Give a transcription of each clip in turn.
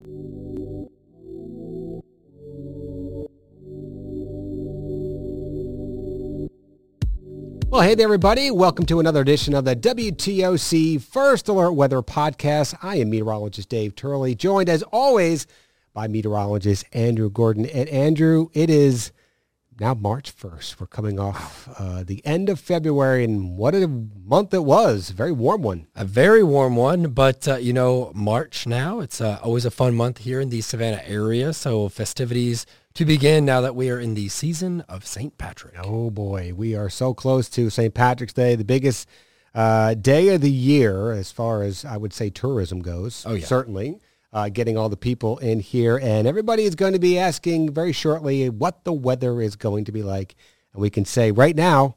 Well, hey there, everybody. Welcome to another edition of the WTOC First Alert Weather Podcast. I am meteorologist Dave Turley, joined as always by meteorologist Andrew Gordon. And Andrew, it is now March 1st. We're coming off uh, the end of February, and what a month it was. A Very warm one. A very warm one, but uh, you know, March now, it's uh, always a fun month here in the Savannah area. So festivities to begin now that we are in the season of St. Patrick. Oh boy, we are so close to St. Patrick's Day, the biggest uh, day of the year as far as I would say tourism goes. Oh, yeah. Certainly. Uh, getting all the people in here. And everybody is going to be asking very shortly what the weather is going to be like. And we can say right now,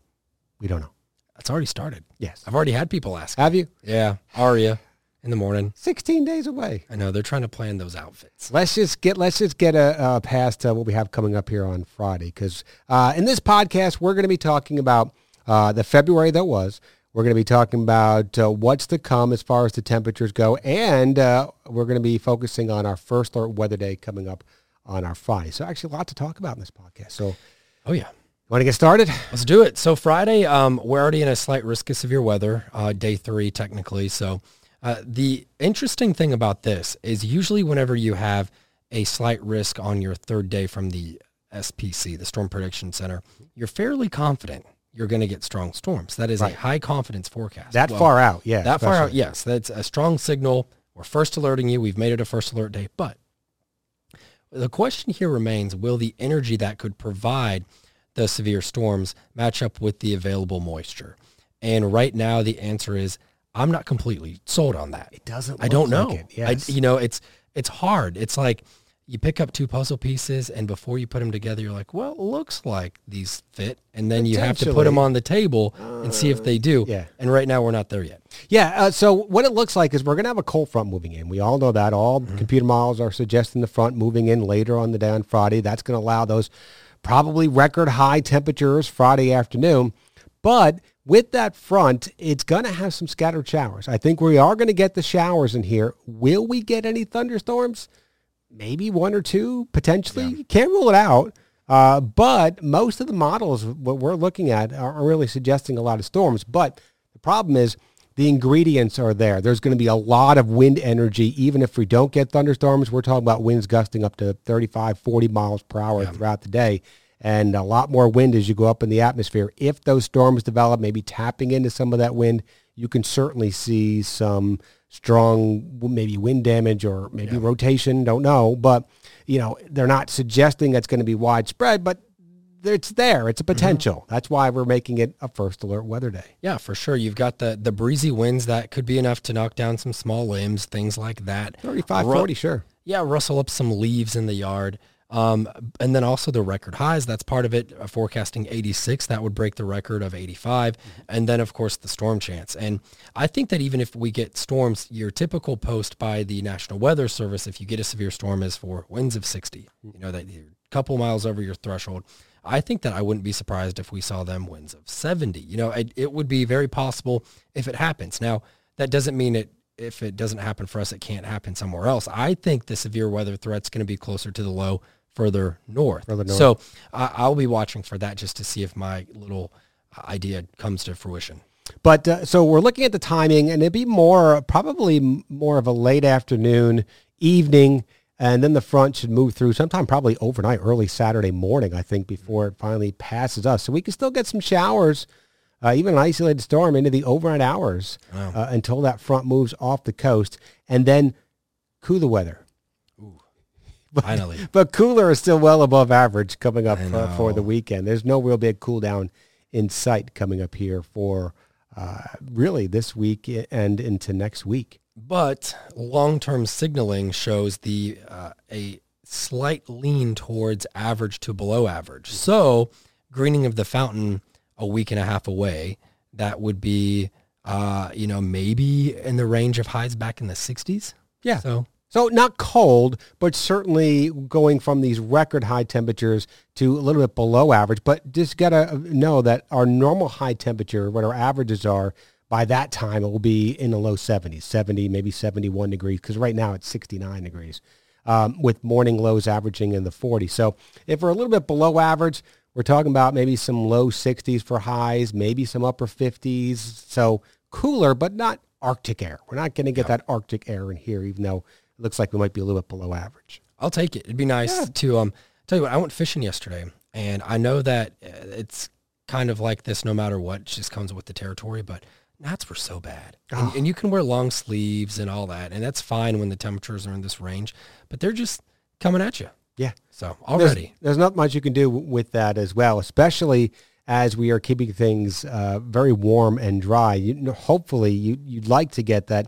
we don't know. It's already started. Yes. I've already had people ask. Have you? Yeah, Aria in the morning. 16 days away. I know they're trying to plan those outfits. Let's just get let's just get a, uh past uh, what we have coming up here on Friday because uh, in this podcast we're going to be talking about uh, the February that was. We're going to be talking about uh, what's to come as far as the temperatures go, and uh, we're going to be focusing on our first alert weather day coming up on our Friday. So actually, a lot to talk about in this podcast. So, Oh yeah. want to get started? Let's do it. So Friday, um, we're already in a slight risk of severe weather, uh, day three technically. So uh, the interesting thing about this is usually whenever you have a slight risk on your third day from the SPC, the Storm Prediction Center, you're fairly confident you're going to get strong storms. That is Right. a high confidence forecast. That Well, far out, yeah. that far out, yes. That's a strong signal. We're first alerting you. We've made it a first alert day. But the question here remains, will the energy that could provide the severe storms match up with the available moisture? And right now the answer is I'm not completely sold on that. It doesn't. I don't know. like it, I, you know, it's it's hard. It's like you pick up two puzzle pieces and before you put them together, you're like, well, it looks like these fit. And then you have to put them on the table and see if they do. yeah. And right now we're not there yet. Yeah. Uh, so what it looks like is we're going to have a cold front moving in. We all know that. All computer models are suggesting the front moving in later on the day on Friday. That's going to allow those probably record high temperatures Friday afternoon. But with that front, it's going to have some scattered showers. I think we are going to get the showers in here. Will we get any thunderstorms? Maybe one or two, potentially. Can't rule it out. Uh, but most of the models, what we're looking at, are really suggesting a lot of storms. But the problem is the ingredients are there. There's going to be a lot of wind energy. Even if we don't get thunderstorms, we're talking about winds gusting up to 35, 40 miles per hour throughout the day. And a lot more wind as you go up in the atmosphere. If those storms develop, maybe tapping into some of that wind, you can certainly see some strong maybe wind damage or maybe rotation, don't know. But, you know, they're not suggesting that's going to be widespread, but it's there. It's a mm-hmm. potential. That's why we're making it a first alert weather day. Yeah, for sure. You've got the, the breezy winds that could be enough to knock down some small limbs, things like that. 35, Ru- 40, sure. Yeah, rustle up some leaves in the yard. Um, and then also the record highs. That's part of it. Uh, forecasting 86, that would break the record of 85. And then, of course, the storm chance. And I think that even if we get storms, your typical post by the National Weather Service, if you get a severe storm, is for winds of 60. You know, that you're a couple miles over your threshold. I think that I wouldn't be surprised if we saw them winds of 70. You know, it, it would be very possible if it happens. Now, that doesn't mean it if it doesn't happen for us, it can't happen somewhere else. I think the severe weather threat's going to be closer to the low further north. Further north. So I I'll be watching for that just to see if my little idea comes to fruition. But uh, so we're looking at the timing, and it'd be more probably more of a late afternoon, evening, and then the front should move through sometime probably overnight, early Saturday morning, I think, before it finally passes us. So we can still get some showers, uh, even an isolated storm into the overnight hours Wow. uh, until that front moves off the coast, and then cooler weather. Finally. But cooler is still well above average coming up uh, for the weekend. There's no real big cool down in sight coming up here for uh, really this week and into next week. But long-term signaling shows the uh, a slight lean towards average to below average. So greening of the fountain a week and a half away, that would be, uh, you know, maybe in the range of highs back in the 60s. Yeah. So So not cold, but certainly going from these record high temperatures to a little bit below average. But just got to know that our normal high temperature, what our averages are, by that time it will be in the low 70s, 70, maybe 71 degrees, because right now it's 69 degrees. um, with morning lows averaging in the 40s. So if we're a little bit below average, we're talking about maybe some low 60s for highs, maybe some upper 50s. So cooler, but not Arctic air. We're not going to get that Arctic air in here, even though it looks like we might be a little bit below average. I'll take it. It'd be nice Yeah. to um tell you what. I went fishing yesterday, and I know that uh, it's kind of like this no matter what. It just comes with the territory, but gnats were so bad, and, Oh. and you can wear long sleeves and all that, and that's fine when the temperatures are in this range. But they're just coming at you. Yeah. So already, There's, not much you can do with that as well, especially as we are keeping things uh, very warm and dry. You, hopefully, you, you'd like to get that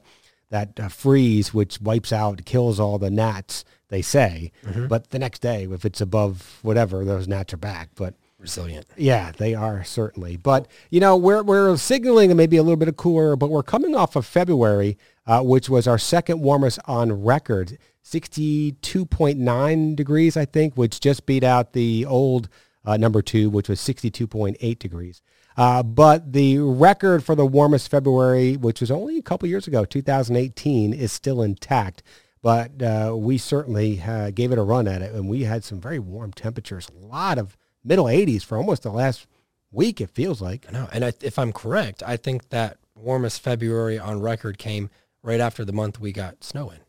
that uh, freeze, which wipes out, kills all the gnats. They say, Mm-hmm. but the next day, if it's above whatever, those gnats are back. But resilient. yeah, they are certainly. But you know, we're we're signaling maybe a little bit of cooler, but we're coming off of February, uh, which was our second warmest on record, sixty-two point nine degrees, I think, which just beat out the old uh, number two, which was sixty-two point eight degrees. Uh, but the record for the warmest February, which was only a couple years ago, 2018, is still intact. But uh, we certainly uh, gave it a run at it, and we had some very warm temperatures. A lot of middle 80s for almost the last week, it feels like. I know. And I, if I'm correct, I think that warmest February on record came right after the month we got snow in.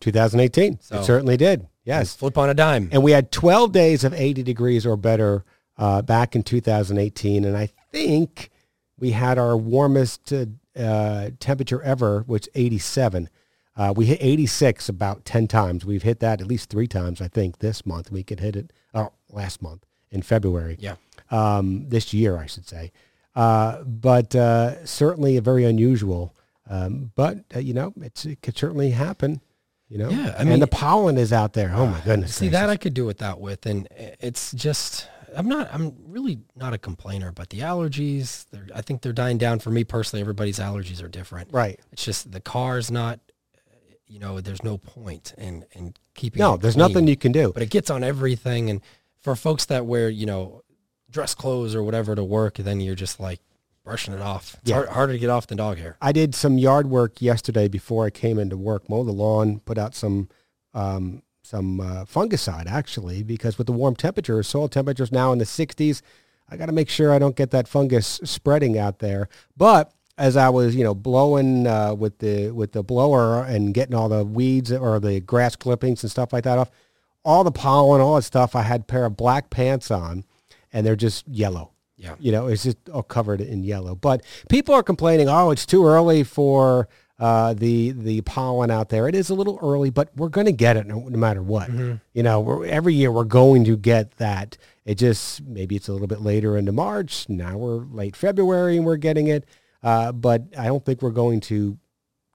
2018. So- it certainly did. Yes. Flip on a dime. And we had 12 days of 80 degrees or better uh, back in 2018. And I think we had our warmest uh, uh, temperature ever, which 87. Uh, we hit 86 about 10 times. We've hit that at least three times, I think, this month. We could hit it oh, last month in February. Yeah. um, this year, I should say. Uh, but uh, certainly a very unusual. Um, but uh, you know, it's, it could certainly happen. You know, Yeah, I and mean- the pollen is out there. Oh my goodness! See that I could do without with, and it's just I'm not I'm really not a complainer, but the allergies, they're, I think they're dying down for me personally. Everybody's allergies are different. right. It's just the car's not, you know, there's no point in in keeping. No, there's clean. nothing you can do. but it gets on everything, and for folks that wear you know dress clothes or whatever to work, then you're just like brushing it off. It's Yeah. hard, harder to get off than dog hair. I did some yard work yesterday before I came into work. Mow the lawn, put out some um, some uh, fungicide actually, because with the warm temperatures, soil temperatures now in the 60s, I got to make sure I don't get that fungus spreading out there. But as I was, you know, blowing uh, with the with the blower and getting all the weeds or the grass clippings and stuff like that off, all the pollen, all that stuff, I had a pair of black pants on, and they're just yellow. Yeah. You know, it's just all covered in yellow. But people are complaining, oh, it's too early for uh, the the pollen out there. It is a little early, but we're going to get it no, no matter what. You know, we're, every year we're going to get that. It just maybe it's a little bit later into March. Now we're late February and we're getting it. Uh, but I don't think we're going to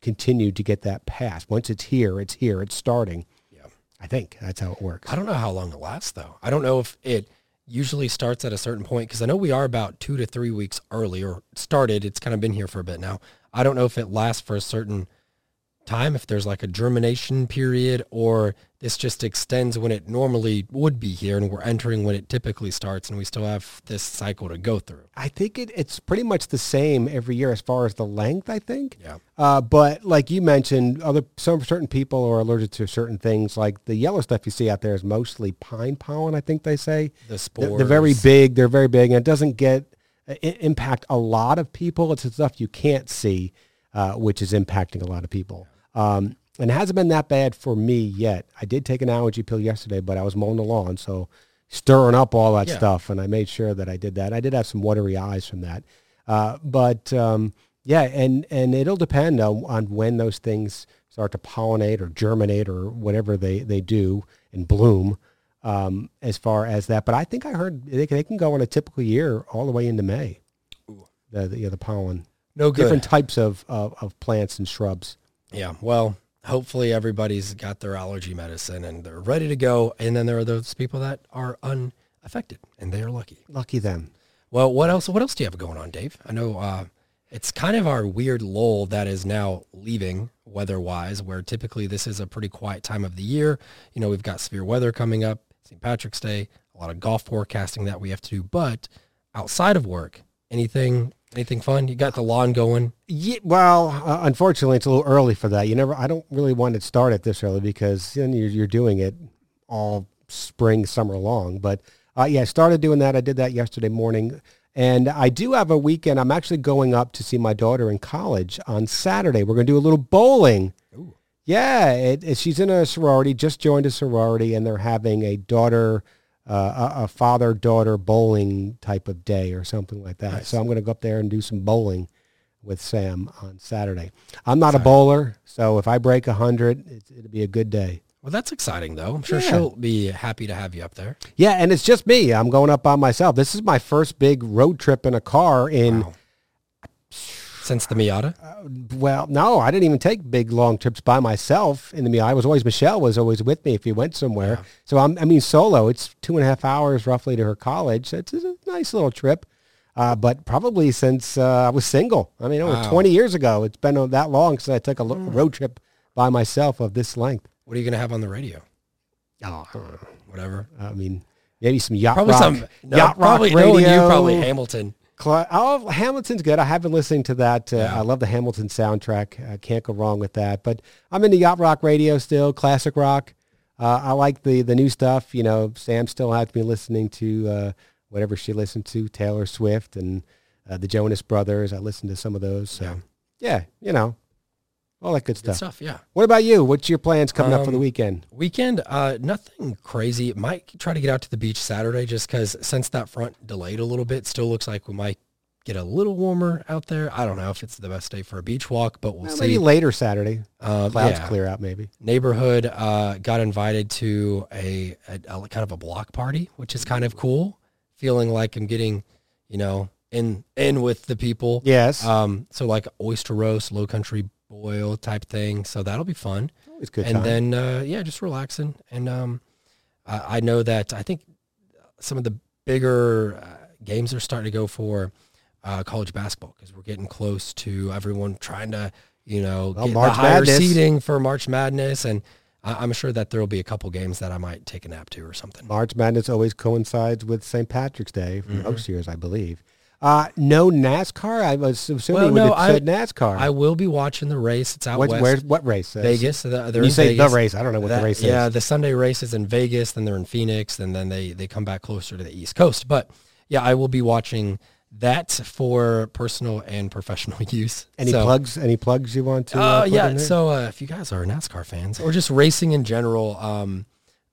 continue to get that passed. Once it's here, it's here. It's starting. Yeah. I think that's how it works. I don't know how long it lasts though. I don't know if it usually starts at a certain point because I know we are about two to three weeks early or started. It's kind of been here for a bit now. I don't know if it lasts for a certain time, if there's like a germination period or this just extends when it normally would be here and we're entering when it typically starts and we still have this cycle to go through. I think it, it's pretty much the same every year as far as the length, I think. Yeah. Uh, but like you mentioned, other some certain people are allergic to certain things. Like the yellow stuff you see out there is mostly pine pollen. I think they say The They're- spores. they're very big. They're very big, and it doesn't get uh, i- impact a lot of people. It's the stuff you can't see, uh, which is impacting a lot of people. Um, and it hasn't been that bad for me yet. I did take an allergy pill yesterday, but I was mowing the lawn, so stirring up all that Yeah. stuff, and I made sure that I did that. I did have some watery eyes from that, uh, but um, yeah, and and it'll depend on, on when those things start to pollinate or germinate or whatever they they do and bloom. Um, as far as that, but I think I heard they, can- they can go in a typical year all the way into May. The the, the pollen, No good. different types of, of of plants and shrubs. Yeah. Well, hopefully everybody's got their allergy medicine and they're ready to go. And then there are those people that are unaffected and they are lucky. Lucky them. Well, what else? What else do you have going on, Dave? I know uh, it's kind of our weird lull that is now leaving weather-wise, where typically this is a pretty quiet time of the year. You know, we've got severe weather coming up, St. Patrick's Day, a lot of golf forecasting that we have to do. But outside of work, anything Anything fun? You got the lawn going. Yeah, well, uh, unfortunately, it's a little early for that. You never. I don't really want to start it this early because then you're, you're doing it all spring, summer long. But uh, yeah, I started doing that. I did that yesterday morning, and I do have a weekend. I'm actually going up to see my daughter in college on Saturday. We're going to do a little bowling. Ooh. Yeah, it, it, she's in a sorority. Just joined a sorority, and they're having a daughter. Uh, a, a father-daughter bowling type of day or something like that. Nice. So I'm going to go up there and do some bowling with Sam on Saturday. I'm not a bowler, so if I break 100, it, it'll be a good day. Well, that's exciting, though. I'm sure Yeah. she'll be happy to have you up there. Yeah, and it's just me. I'm going up by myself. This is my first big road trip in a car in, Wow. Since the Miata? well, no, I didn't even take big long trips by myself in the Miata. I was always, Michelle was always with me if we went somewhere. Yeah. So I'm, I mean, solo, it's two and a half hours roughly to her college. It's a nice little trip. Uh, but probably since uh, I was single. I mean, it was Wow. 20 years ago. It's been uh, that long since I took a lo- road trip by myself of this length. What are you going to have on the radio? Oh, Whatever. I mean, maybe some yacht Probably rock, some. No, yacht rock radio. knowing you, probably Hamilton. Oh, Hamilton's good. I have been listening to that. Uh, Yeah. I love the Hamilton soundtrack. I can't go wrong with that. But I'm into yacht rock radio still, classic rock. Uh, I like the the new stuff. You know, Sam still has me listening to uh, whatever she listened to, Taylor Swift and uh, the Jonas Brothers. I listen to some of those. So Yeah. yeah, you know, all that good Good stuff. stuff, yeah. What about you? What's your plans coming up for the Um, weekend? Weekend, uh, nothing crazy. Might try to get out to the beach Saturday just because since that front delayed a little bit, still looks like we might get a little warmer out there. I don't know if it's the best day for a beach walk, but we'll Well, see. maybe later Saturday. Uh, Clouds yeah. clear out, maybe. Neighborhood uh, got invited to a, a, a kind of a block party, which is kind of cool. Feeling like I'm getting, you know, in in with the people. Yes, Um, so like oyster roast, low country boil type thing. So that'll be fun. always good and time. then uh, yeah, just relaxing. And um, I, I know that I think some of the bigger uh, games are starting to go for uh, college basketball because we're getting close to everyone trying to you know Well, get March the higher Madness. seeding for March Madness, and I'm sure that there will be a couple games that I might take a nap to or something. March Madness always coincides with St. Patrick's Day for Mhm. most years, I believe. Uh, no NASCAR. I was assuming Well, no, I- said NASCAR. I will be watching the race. It's out what, west, where, what race? is? Vegas. So they're When you say Vegas. the race. I don't know what That- the race is. yeah, the Sunday race is in Vegas, then they're in Phoenix, and then they they come back closer to the East Coast. But yeah, I will be watching that for personal and professional use. Any So, plugs? Any plugs you want to? Uh, Uh, yeah. So uh, if you guys are NASCAR fans or just racing in general, um,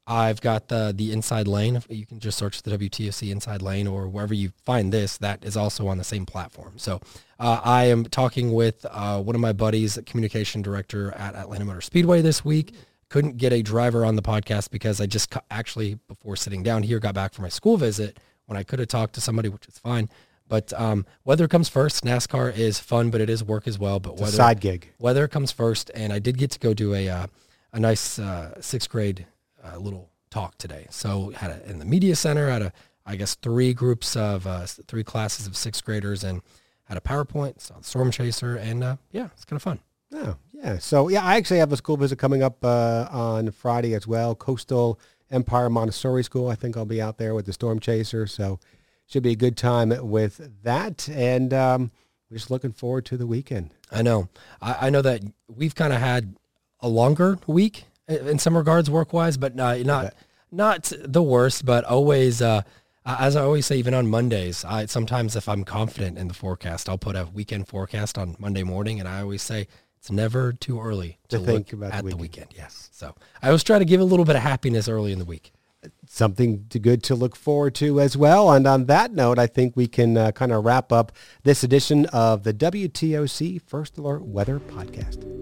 I've got the the Inside Lane. You can just search the WTOC Inside Lane or wherever you find this. That is also on the same platform. So uh, I am talking with uh, one of my buddies, communication director at Atlanta Motor Speedway this week. Couldn't get a driver on the podcast because I just cu- actually before sitting down here got back from my school visit when I could have talked to somebody, which is fine. But um, weather comes first. NASCAR is fun, but it is work as well. But weather side gig. weather comes first, and I did get to go do a uh, a nice uh, sixth grade uh, little talk today. So had a, in the media center, had a I guess three groups of uh, three classes of sixth graders, and had a PowerPoint, saw the Storm Chaser, and uh, yeah, it's kind of fun. Yeah, yeah. So yeah, I actually have a school visit coming up uh, on Friday as well. Coastal Empire Montessori School. I think I'll be out there with the Storm Chaser. So should be a good time with that. And um, we're just looking forward to the weekend. I know. I, I know that we've kind of had a longer week in some regards, work wise, but uh, not not the worst. But always, uh, as I always say, even on Mondays, I sometimes if I'm confident in the forecast, I'll put a weekend forecast on Monday morning, and I always say it's never too early To to, think about the at the weekend. weekend. Yes. So I always try to give a little bit of happiness early in the week. something to good to look forward to as well. And on that note, I think we can uh, kind of wrap up this edition of the WTOC First Alert Weather Podcast.